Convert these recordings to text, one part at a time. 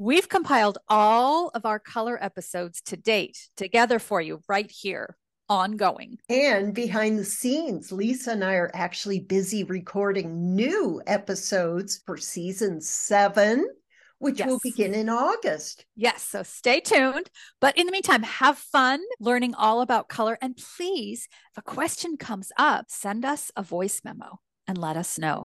We've compiled all of our color episodes to date together for you right here, ongoing. And behind the scenes, Lisa and I are actually busy recording new episodes for season seven, which Yes. will begin in August. Yes, so stay tuned. But in the meantime, have fun learning all about color. And please, if a question comes up, send us a voice memo and let us know.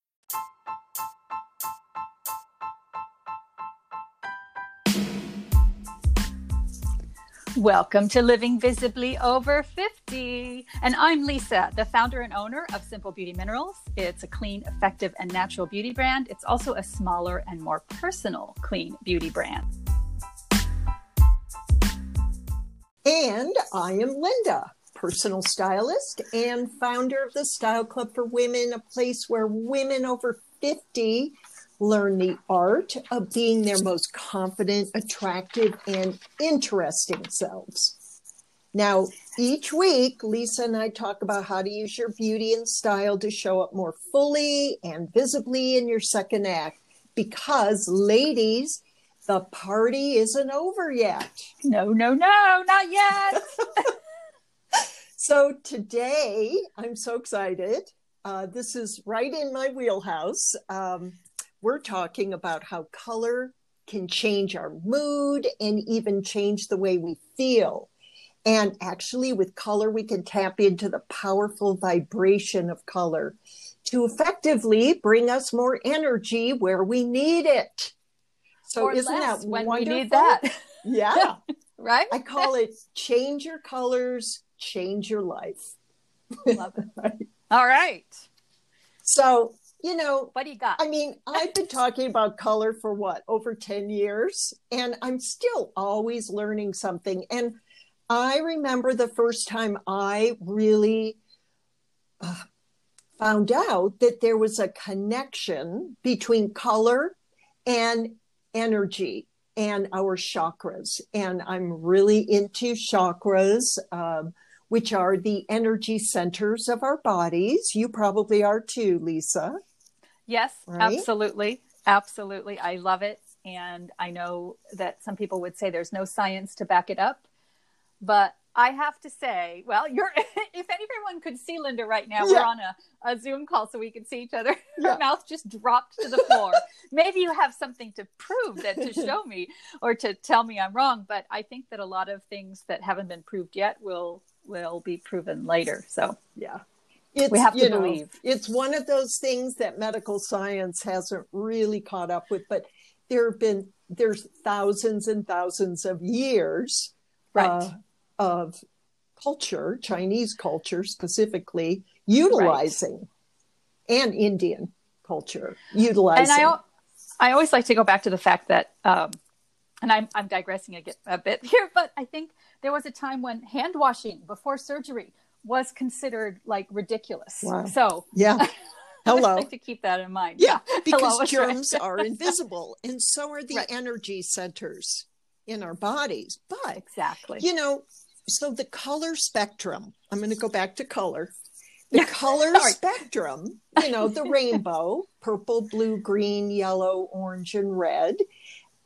Welcome to Living Visibly Over 50. And I'm Lisa, the founder and owner of Simple Beauty Minerals. It's a clean, effective, and natural beauty brand. It's also a smaller and more personal clean beauty brand. And I am Linda, personal stylist and founder of the Style Club for Women, a place where women over 50 learn the art of being their most confident, attractive, and interesting selves. Now, each week, Lisa and I talk about how to use your beauty and style to show up more fully and visibly in your second act. Because, ladies, the party isn't over yet. No, no, no, not yet. So today, I'm so excited. Uh, this is right in my wheelhouse. Um, we're talking about how color can change our mood and even change the way we feel. And actually, with color, we can tap into the powerful vibration of color to effectively bring us more energy where we need it. So, Or isn't that when wonderful? we need that? Yeah. right? I call it change your colors, change your life. Love it. All right. So, you know, What do you got? I mean, I've been talking about color for what, over 10 years, and I'm still always learning something. And I remember the first time I really uh, found out that there was a connection between color and energy and our chakras. And I'm really into chakras. Um, which are the energy centers of our bodies. You probably are too, Lisa. Yes, Right? absolutely. Absolutely. I love it. And I know that some people would say there's no science to back it up. But I have to say, well, you're if everyone could see Linda right now, we're on a, a Zoom call so we can see each other. Yeah. Her mouth just dropped to the floor. Maybe you have something to prove that to show me or to tell me I'm wrong. But I think that a lot of things that haven't been proved yet will will be proven later. So Yeah. It's, We have to you know. It's one of those things that medical science hasn't really caught up with, but there have been there's thousands and thousands of years right. uh, of culture, Chinese culture specifically, utilizing and Indian culture utilizing. and I, I always like to go back to the fact that, um, and I'm, I'm digressing a, get, a bit here, but I think there was a time when hand washing before surgery was considered like ridiculous. Wow. So yeah. I Hello. like to keep that in mind. Yeah, because Hello, that's right. germs are invisible, and so are the Right. energy centers in our bodies. But Exactly. you know, so the color spectrum. I'm going to go back to color. The color spectrum. You know, the rainbow: purple, blue, green, yellow, orange, and red.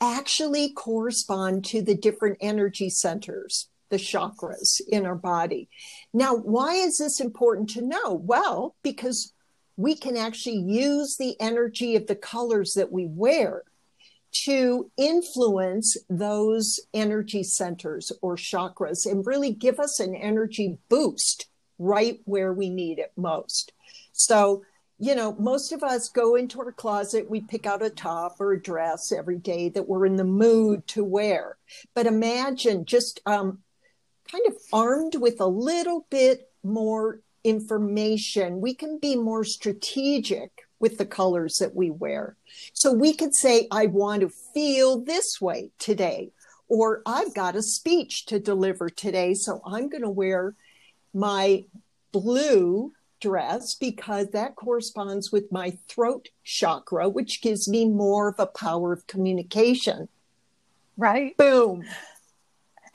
Actually, correspond to the different energy centers, the chakras in our body. Now, why is this important to know? Well, because we can actually use the energy of the colors that we wear to influence those energy centers or chakras and really give us an energy boost right where we need it most. So, you know, most of us go into our closet, we pick out a top or a dress every day that we're in the mood to wear. But imagine just um, kind of armed with a little bit more information, we can be more strategic with the colors that we wear. So we could say, I want to feel this way today, or I've got a speech to deliver today. So I'm going to wear my blue dress because that corresponds with my throat chakra, which gives me more of a power of communication. Right. Boom.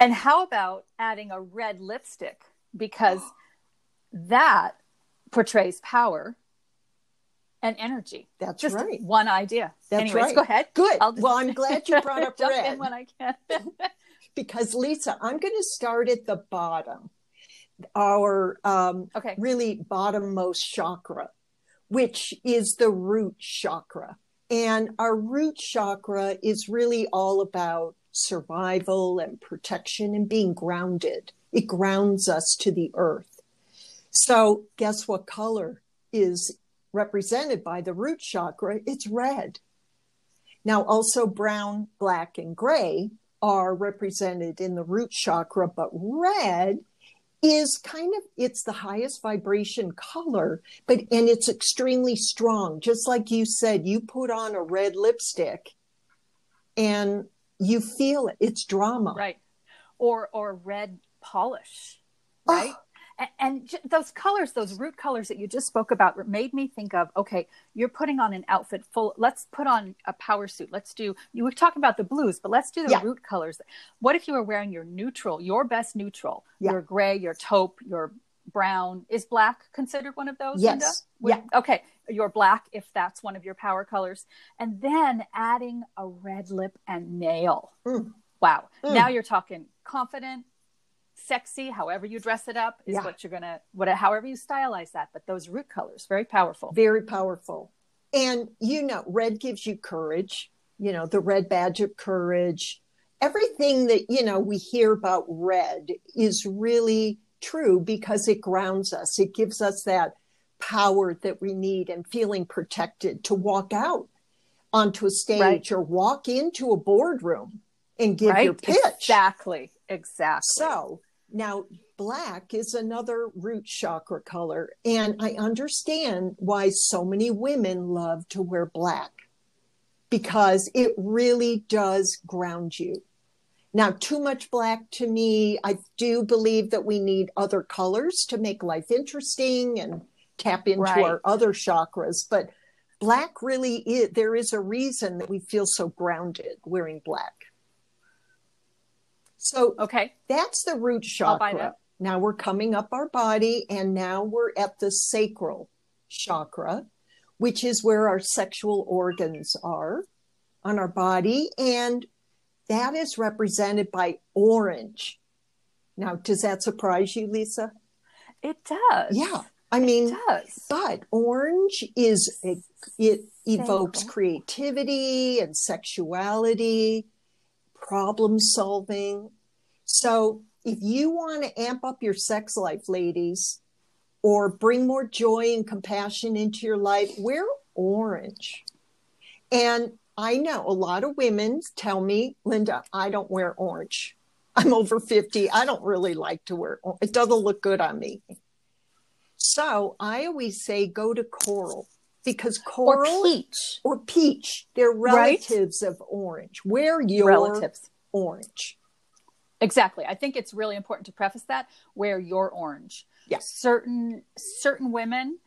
And how about adding a red lipstick? Because that portrays power and energy. That's Just right. one idea. That's Anyways, right. go ahead. Good. Well, I'm glad you brought up jump red in when I can. because Lisa, I'm going to start at the bottom, our um, okay. really bottommost chakra, which is the root chakra. And our root chakra is really all about survival and protection and being grounded. It grounds us to the earth. So, guess what color is represented by the root chakra? It's red. Now, also brown, black, and gray are represented in the root chakra, but red is kind of it's the highest vibration color but and it's extremely strong just like you said you put on a red lipstick and you feel it it's drama Right. Or or red polish. Right. Oh, and, and j- those colors, those root colors that you just spoke about, made me think of okay, you're putting on an outfit full. Let's put on a power suit. Let's do. You were talking about the blues, but let's do the Yeah. root colors. What if you were wearing your neutral, your best neutral, Yeah. your gray, your taupe, your brown? Is black considered one of those? Yes. Linda? Yeah. Okay, your black if that's one of your power colors, and then adding a red lip and nail. Mm. Wow. Mm. Now you're talking confident, sexy, however you dress it up is Yeah. what you're gonna what however you stylize that. But those root colors, very powerful. very powerful and you know red gives you courage you know the red badge of courage everything that you know we hear about red is really true because it grounds us it gives us that power that we need and feeling protected to walk out onto a stage Right. or walk into a boardroom and give right? your pitch Exactly. Exactly. so now black is another root chakra color. And I understand why so many women love to wear black because it really does ground you. Now, too much black to me, I do believe that we need other colors to make life interesting and tap into Right. our other chakras. But black really is, there is a reason that we feel so grounded wearing black. So okay. that's the root chakra. Now we're coming up our body, and now we're at the sacral chakra, which is where our sexual organs are on our body. And that is represented by orange. Now, does that surprise you, Lisa? It does. Yeah. I It mean, does. but orange is a, it evokes creativity and sexuality, problem solving. So if you want to amp up your sex life, ladies, or bring more joy and compassion into your life, wear orange. And I know a lot of women tell me, Linda, I don't wear orange. I'm over 50. I don't really like to wear or- it doesn't look good on me. So I always say go to coral because coral Or peach. or peach, they're Right? relatives of orange. Wear your Relatives. orange. Exactly. I think it's really important to preface that wear your orange. Yes. Certain certain women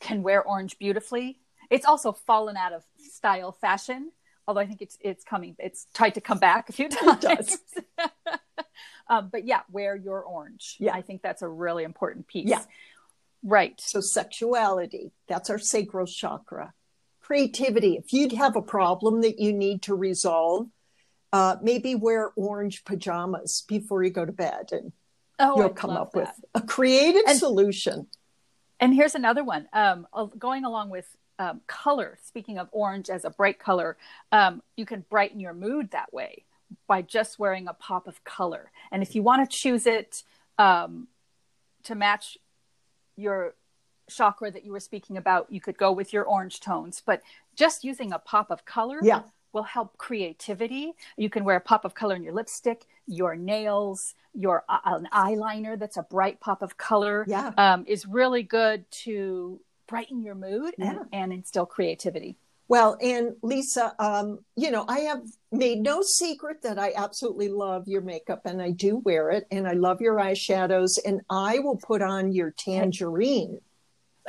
can wear orange beautifully. It's also fallen out of style fashion, although I think it's it's coming it's tried to come back a few times. does. um, but yeah, wear your orange. Yeah. I think that's a really important piece. Yeah. Right. So sexuality, that's our sacral chakra. Creativity, if you'd have a problem that you need to resolve, uh, maybe wear orange pajamas before you go to bed and Oh, you'll I come up that. with a creative And- solution. And here's another one. Um, going along with um, color, speaking of orange as a bright color, um, you can brighten your mood that way by just wearing a pop of color. And if you want to choose it um, to match your chakra that you were speaking about, you could go with your orange tones. But just using a pop of color Yeah. will help creativity. You can wear a pop of color in your lipstick, your nails, your uh, an eyeliner that's a bright pop of color Yeah. um, is really good to brighten your mood Yeah. and, and instill creativity. Well, and Lisa, um, you know, I have made no secret that I absolutely love your makeup and I do wear it and I love your eyeshadows and I will put on your tangerine.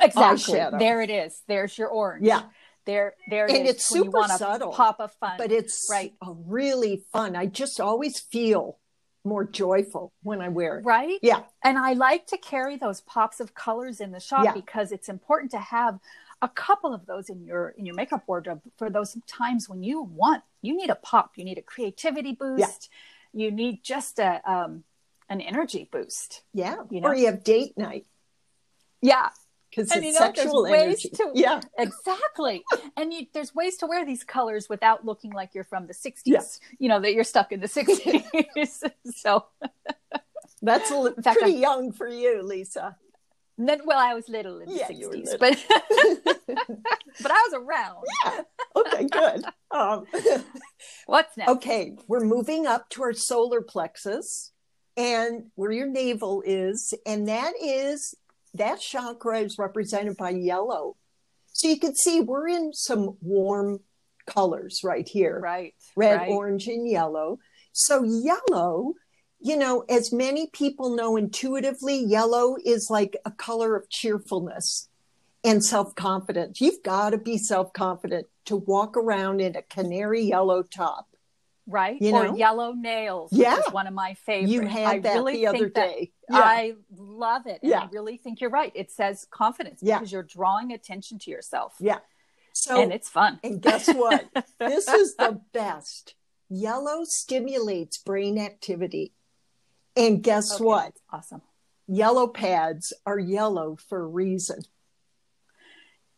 Exactly. Eyeshadow. There it is. There's your orange. Yeah. There, there it And is. it's super subtle, Pop a fun. But it's Right. a really fun. I just always feel more joyful when I wear it. right. Yeah. And I like to carry those pops of colors in the shop Yeah. because it's important to have a couple of those in your in your makeup wardrobe for those times when you want you need a pop, you need a creativity boost, you need just a um, an energy boost. Yeah. You know? Or you have date night Yeah, because it's you know, sexual ways energy. to- yeah. exactly. and you, there's ways to wear these colors without looking like you're from the 60s. Yeah. You know that you're stuck in the 60s. so That's a fact, pretty I- young for you, Lisa. Then, well, I was little in the Yeah, were 60s, but but I was around. Yeah. Okay, good. Um, What's next? Okay, we're moving up to our solar plexus and where your navel is, and that is that chakra is represented by yellow. So you can see we're in some warm colors right here Right. red, right. orange, and yellow. So yellow, you know, as many people know intuitively, yellow is like a color of cheerfulness and self confidence. You've got to be self confident to walk around in a canary yellow top. right? you or know? yellow nails, Yeah. which is one of my favorites. You had I that really the other day. Yeah. I love it. And Yeah. I really think you're right. It says confidence Yeah. because you're drawing attention to yourself. yeah. So, and it's fun. and guess what? this is the best. Yellow stimulates brain activity. And guess Okay, what? Awesome. Yellow pads are yellow for a reason.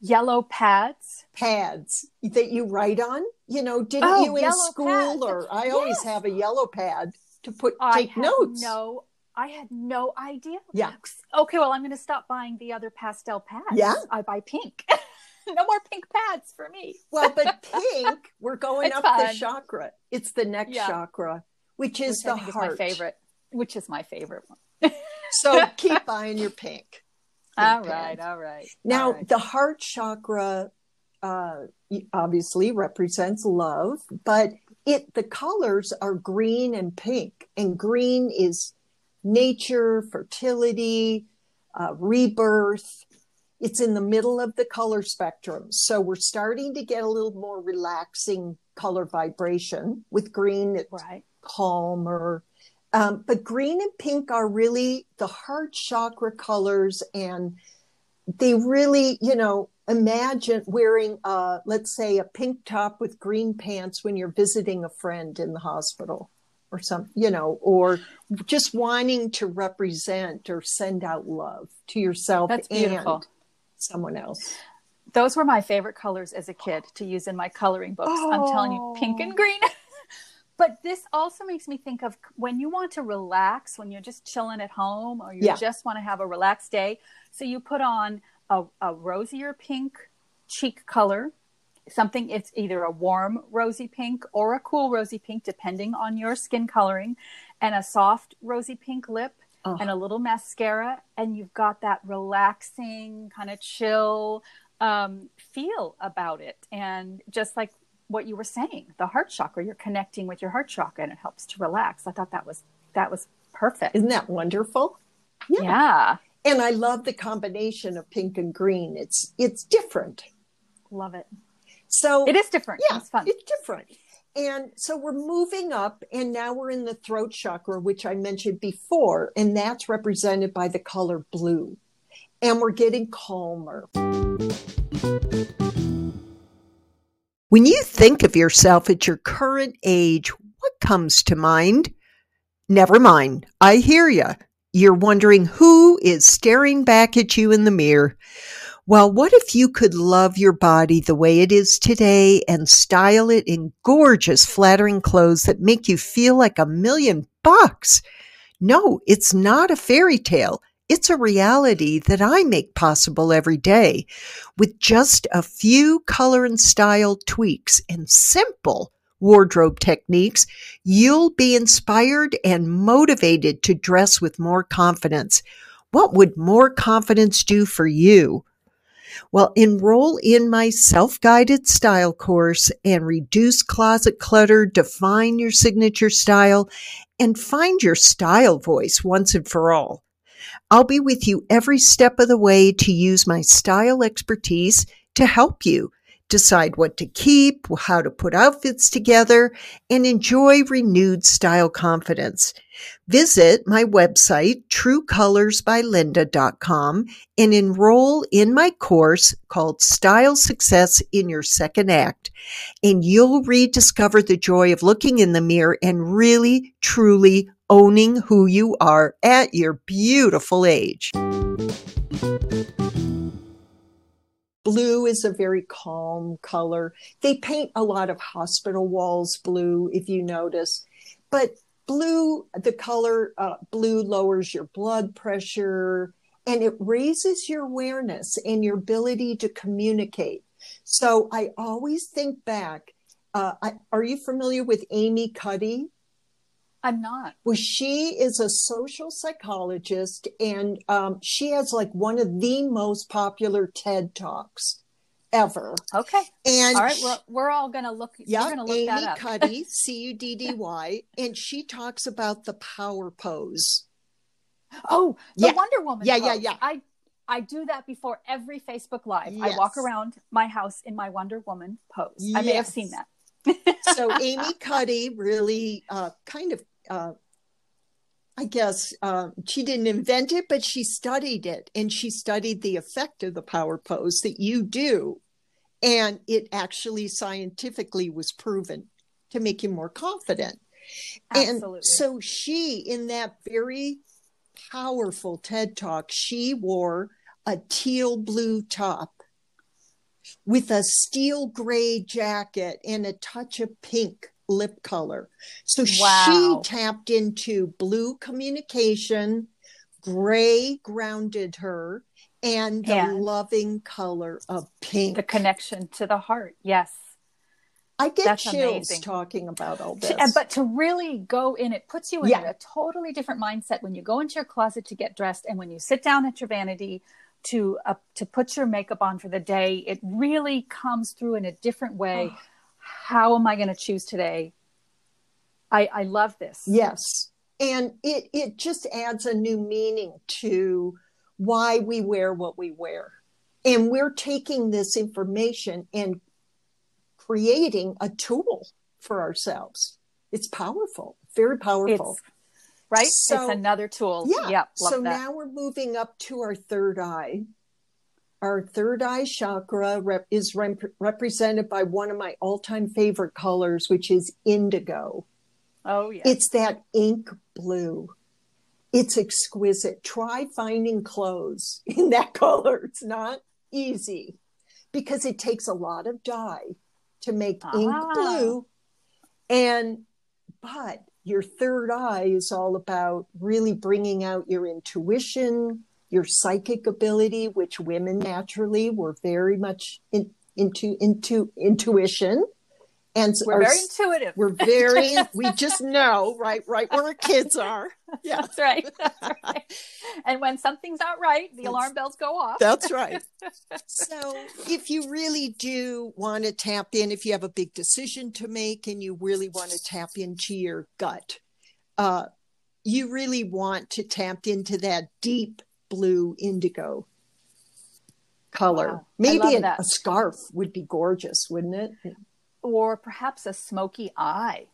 Yellow pads. pads that you write on? You know, didn't Oh, you in school pads. or I always have a yellow pad to put I take notes. No, I had no idea. Yeah. Okay, well, I'm going to stop buying the other pastel pads. Yeah. I buy pink. no more pink pads for me. Well, but pink, we're going It's up fun. the chakra. It's the next Yeah. chakra, which is which the heart. is my favorite. Which is my favorite one. So keep buying your pink. all Pink right, pads. all right. Now, all right. the heart chakra uh, obviously represents love, but it the colors are green and pink, and green is nature, fertility, uh, rebirth. It's in the middle of the color spectrum, so we're starting to get a little more relaxing color vibration with green. It's right. calmer. Um, but green and pink are really the heart chakra colors, and they really, you know, imagine wearing, uh, let's say, a pink top with green pants when you're visiting a friend in the hospital or some, you know, or just wanting to represent or send out love to yourself That's beautiful. and someone else. Those were my favorite colors as a kid to use in my coloring books. I'm telling you, pink and green. but this also makes me think of when you want to relax, when you're just chilling at home or you Yeah. just want to have a relaxed day. So you put on a, a rosier pink cheek color, something it's either a warm rosy pink or a cool rosy pink, depending on your skin coloring, and a soft rosy pink lip and a little mascara, and you've got that relaxing, kind of chill um, feel about it. And just like what you were saying, the heart chakra, you're connecting with your heart chakra, and it helps to relax. I thought that was that was perfect. Isn't that wonderful? yeah. And I love the combination of pink and green. It's it's different. love it. So It is different. yeah, it's fun. it's different. And so we're moving up, and now we're in the throat chakra, which I mentioned before, and that's represented by the color blue. And we're getting calmer. When you think of yourself at your current age, what comes to mind? Never mind. I hear you. You're wondering who is staring back at you in the mirror. Well, what if you could love your body the way it is today and style it in gorgeous, flattering clothes that make you feel like a million bucks? No, it's not a fairy tale. It's a reality that I make possible every day with just a few color and style tweaks and simple wardrobe techniques. You'll be inspired and motivated to dress with more confidence. What would more confidence do for you? Well, enroll in my self guided style course and reduce closet clutter, define your signature style, and find your style voice once and for all. I'll be with you every step of the way to use my style expertise to help you decide what to keep, how to put outfits together, and enjoy renewed style confidence. Visit my website, truecolorsbylinda.com, and enroll in my course called Style Success in Your Second Act. And you'll rediscover the joy of looking in the mirror and really, truly owning who you are at your beautiful age. Blue is a very calm color. They paint a lot of hospital walls blue, if you notice. But blue, the color uh, blue lowers your blood pressure and it raises your awareness and your ability to communicate. So I always think back. Uh, I, are you familiar with Amy Cuddy? I'm not. Well, she is a social psychologist and um, she has like one of the most popular TED Talks ever. Okay. And all right, we're, we're all going to look. Yeah, to look Amy that up. Cuddy, C U D D Y, and she talks about the power pose. Oh, the Yeah. Wonder Woman. Yeah, yeah, pose. yeah. I I do that before every Facebook Live. I walk around my house in my Wonder Woman pose. I may have seen that. So Amy Cuddy really uh, kind of, uh, I guess, uh, she didn't invent it, but she studied it, and she studied the effect of the power pose that you do, and it actually scientifically was proven to make you more confident. Absolutely. And so she, in that very powerful TED talk, she wore a teal blue top with a steel gray jacket and a touch of pink lip color. So Wow. she tapped into blue communication, gray grounded her, and the And- loving color of pink. the connection to the heart. Yes. I get that's chills amazing. talking about all this. To- but to really go in, it puts you in Yeah. a totally different mindset when you go into your closet to get dressed, and when you sit down at your vanity to uh, to put your makeup on for the day. It really comes through in a different way. How am I going to choose today? I I love this. Yes. And it, it just adds a new meaning to why we wear what we wear. And we're taking this information and creating a tool for ourselves. It's powerful, very powerful. It's right. So- it's another tool. yeah. Yep. So that. now we're moving up to our third eye. Our third eye chakra rep- is rep- represented by one of my all time favorite colors, which is indigo. oh yeah. It's that ink blue. It's exquisite. Try finding clothes in that color. It's not easy because it takes a lot of dye to make ink Ah. blue. And, but your third eye is all about really bringing out your intuition, your psychic ability, which women naturally were very much in, into, into intuition. And We're our very intuitive. we're very, we just know, right, right where our kids are. Yeah, That's right. That's right. And when something's not right, the alarm bells go off. that's right. So, if you really do want to tap in, if you have a big decision to make and you really want to tap into your gut, uh, you really want to tap into that deep blue indigo color. Wow. Maybe an- a scarf would be gorgeous, wouldn't it? or perhaps a smoky eye.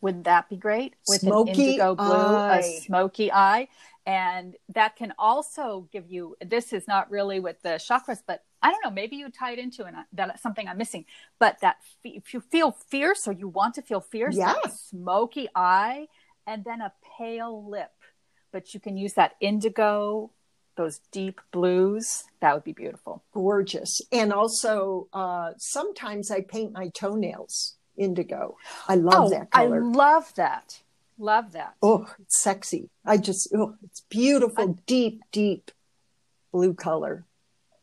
Would that be great? With Smoky an indigo blue, eye. a smoky eye. And that can also give you this is not really with the chakras, but I don't know, maybe you tie it into and that's something I'm missing. But that if you feel fierce or you want to feel fierce, that Yeah. smoky eye and then a pale lip. But you can use that indigo, those deep blues. That would be beautiful. gorgeous. And also, uh, sometimes I paint my toenails indigo. I love that Oh, I love that. Love that. oh, it's sexy. I just, oh, it's beautiful, deep, deep blue color,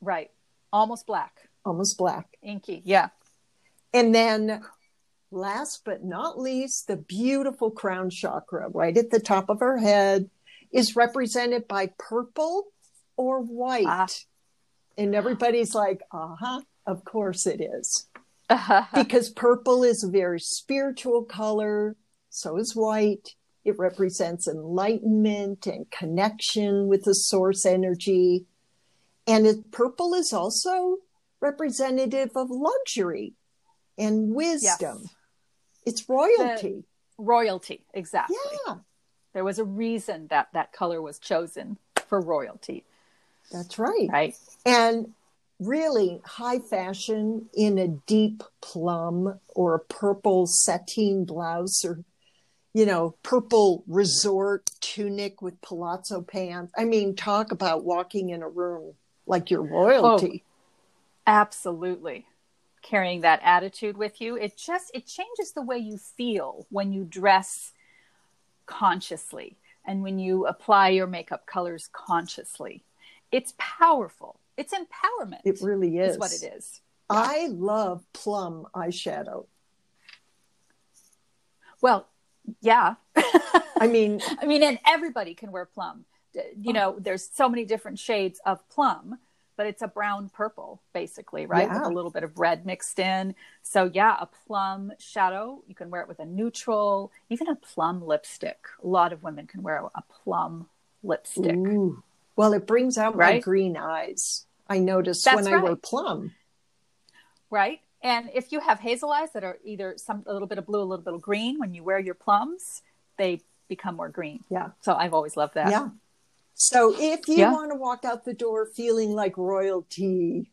Right. Almost black. almost black. Inky. Yeah. And then, last but not least, the beautiful crown chakra right at the top of our head is represented by purple or white. Ah. And everybody's like, uh huh, of course it is. because purple is a very spiritual color, so is white. It represents enlightenment and connection with the source energy. And it, purple is also representative of luxury and wisdom. Yes. It's royalty. The royalty, exactly. Yeah. There was a reason that that color was chosen for royalty. That's right. Right. And really high fashion in a deep plum or a purple sateen blouse or you know purple resort tunic with palazzo pants. I mean talk about walking in a room like your oh, royalty. oh, absolutely. Carrying that attitude with you. It just it changes the way you feel when you dress consciously and when you apply your makeup colors consciously it's powerful it's empowerment. It really is. is what it is. Yeah. I love plum eyeshadow. Well, yeah. I mean, I mean, and everybody can wear plum. You know, there's so many different shades of plum, but it's a brown purple, basically, right? Yeah. With a little bit of red mixed in. So, yeah, a plum shadow. You can wear it with a neutral, even a plum lipstick. A lot of women can wear a plum lipstick. Ooh. Well, it brings out right? my green eyes. I notice That's when right. I wear plum. Right. And if you have hazel eyes that are either some a little bit of blue, a little bit of green, when you wear your plums, they become more green. Yeah. So I've always loved that. Yeah. So if you yeah. want to walk out the door feeling like royalty,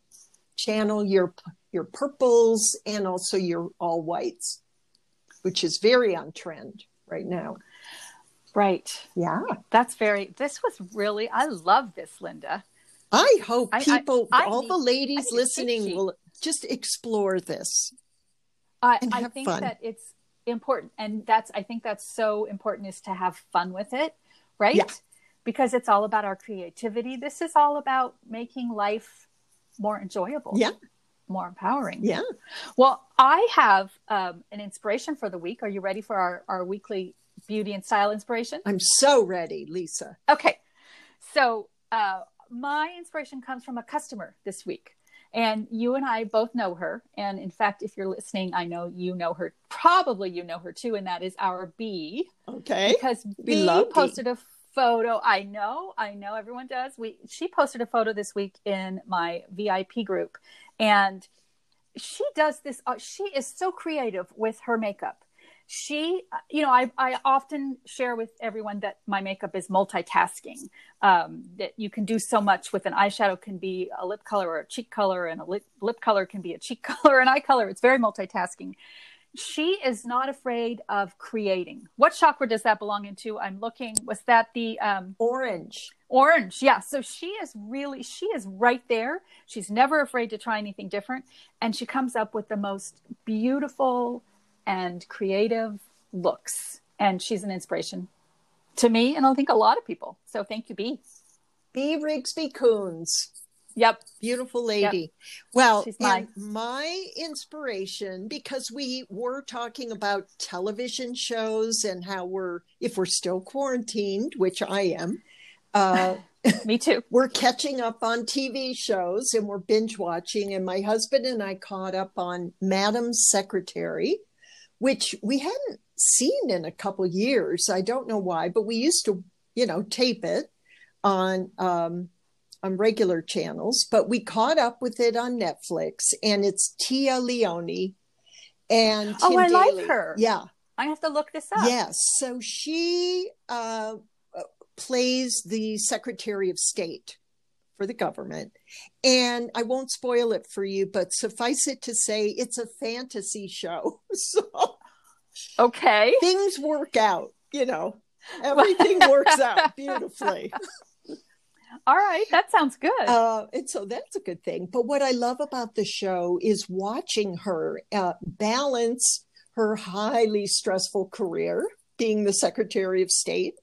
channel your your purples and also your all whites, which is very on trend right now. Right. Yeah. That's very this was really I love this, Linda. I hope people, I, I, all need, the ladies listening, will just explore this. I, I think fun. that it's important, and that's I think that's so important is to have fun with it, right? Yeah. Because it's all about our creativity. This is all about making life more enjoyable. Yeah. More empowering. Yeah. Well, I have um, an inspiration for the week. Are you ready for our, our weekly beauty and style inspiration? I'm so ready, Lisa. Okay. So, uh, my inspiration comes from a customer this week. And you and I both know her. And in fact, if you're listening, I know you know her. Probably you know her too. And that is our B. Okay. Because we B posted a photo. I know, I know everyone does. We she posted a photo this week in my VIP group. And she does this. Uh, she is so creative with her makeup she you know I, I often share with everyone that my makeup is multitasking. Um, that you can do so much with an eyeshadow can be a lip color or a cheek color and a lip, lip color can be a cheek color and eye color. It's very multitasking. She is not afraid of creating. What chakra does that belong into? I'm looking was that the um, orange. Orange yeah. So she is really she is right there. She's never afraid to try anything different. And she comes up with the most beautiful and creative looks. And she's an inspiration to me and I think a lot of people. So thank you, B. B. Rigsby Coons. Yep. Beautiful lady. Yep. Well, my... my inspiration, because we were talking about television shows and how we're, if we're still quarantined, which I am, uh, me too. we're catching up on TV shows and we're binge watching. And my husband and I caught up on Madam Secretary which we hadn't seen in a couple years. I don't know why, but we used to, you know, tape it on um, on regular channels. But we caught up with it on Netflix, and it's Téa Leoni and oh, Tim oh, I Daly. like her. Yeah, I have to look this up. Yes, so she uh, plays the Secretary of State for the government. And I won't spoil it for you, but suffice it to say, it's a fantasy show. So, okay. Things work out, you know, everything works out beautifully. All right, that sounds good. Uh, and so that's a good thing. But what I love about the show is watching her uh, balance her highly stressful career, being the Secretary of State,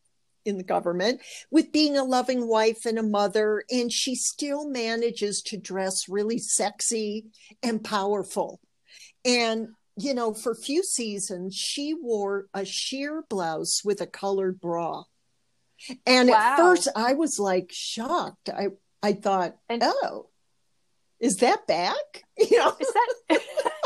in the government with being a loving wife and a mother and she still manages to dress really sexy and powerful and you know for a few seasons she wore a sheer blouse with a colored bra and wow. at first i was like shocked i i thought and, oh is that back? You know, is that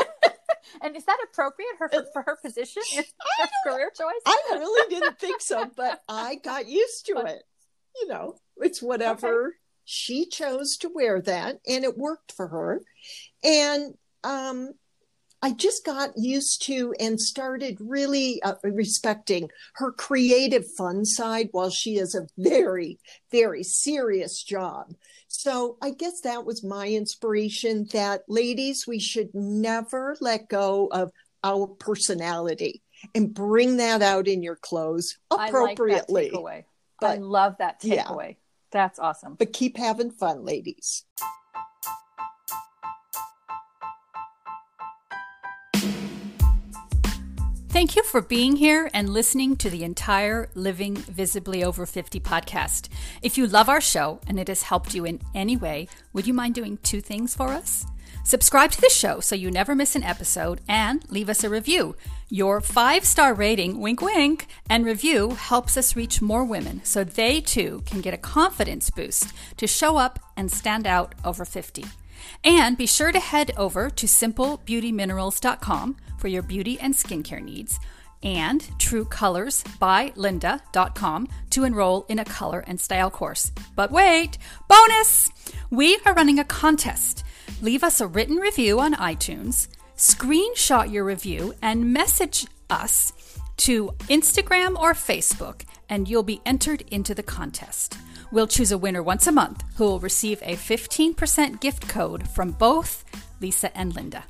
and is that appropriate for, for her position, her career choice? I really didn't think so, but I got used to it. You know, it's whatever okay. she chose to wear that, and it worked for her. And um, I just got used to and started really uh, respecting her creative fun side while she has a very, very serious job. So I guess that was my inspiration that ladies, we should never let go of our personality and bring that out in your clothes appropriately. I, like but, I love that takeaway. Yeah. That's awesome. But keep having fun, ladies. Thank you for being here and listening to the entire Living Visibly Over 50 podcast. If you love our show and it has helped you in any way, would you mind doing two things for us? Subscribe to the show so you never miss an episode and leave us a review. Your five star rating, wink wink, and review helps us reach more women so they too can get a confidence boost to show up and stand out over 50. And be sure to head over to simplebeautyminerals.com for your beauty and skincare needs and truecolorsbylinda.com to enroll in a color and style course. But wait, bonus! We are running a contest. Leave us a written review on iTunes, screenshot your review, and message us to Instagram or Facebook, and you'll be entered into the contest. We'll choose a winner once a month who will receive a 15% gift code from both Lisa and Linda.